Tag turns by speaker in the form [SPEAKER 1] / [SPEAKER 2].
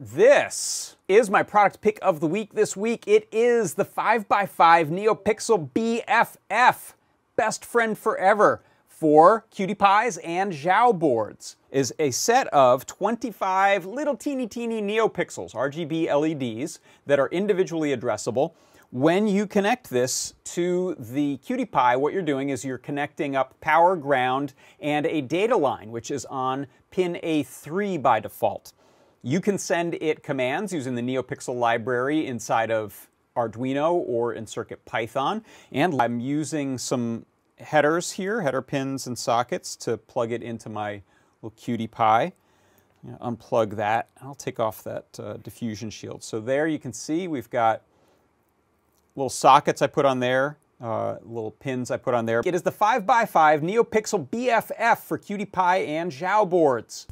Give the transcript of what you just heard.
[SPEAKER 1] This is my product pick of the week this week. It is the 5x5 NeoPixel BFF, best friend forever for QT Pys and Xiao boards is a set of 25 little teeny teeny NeoPixels, RGB LEDs, that are individually addressable. When you connect this to the QT Py, what you're doing is you're connecting up power, ground, and a data line, which is on pin A3 by default. You can send it commands using the NeoPixel library inside of Arduino or in CircuitPython. And I'm using some headers here, header pins and sockets to plug it into my little QT Py. Unplug that. I'll take off that uh, diffusion shield. So there you can see we've got little sockets I put on there, uh, little pins I put on there. It is the 5x5 NeoPixel BFF for QT Py and Xiao boards.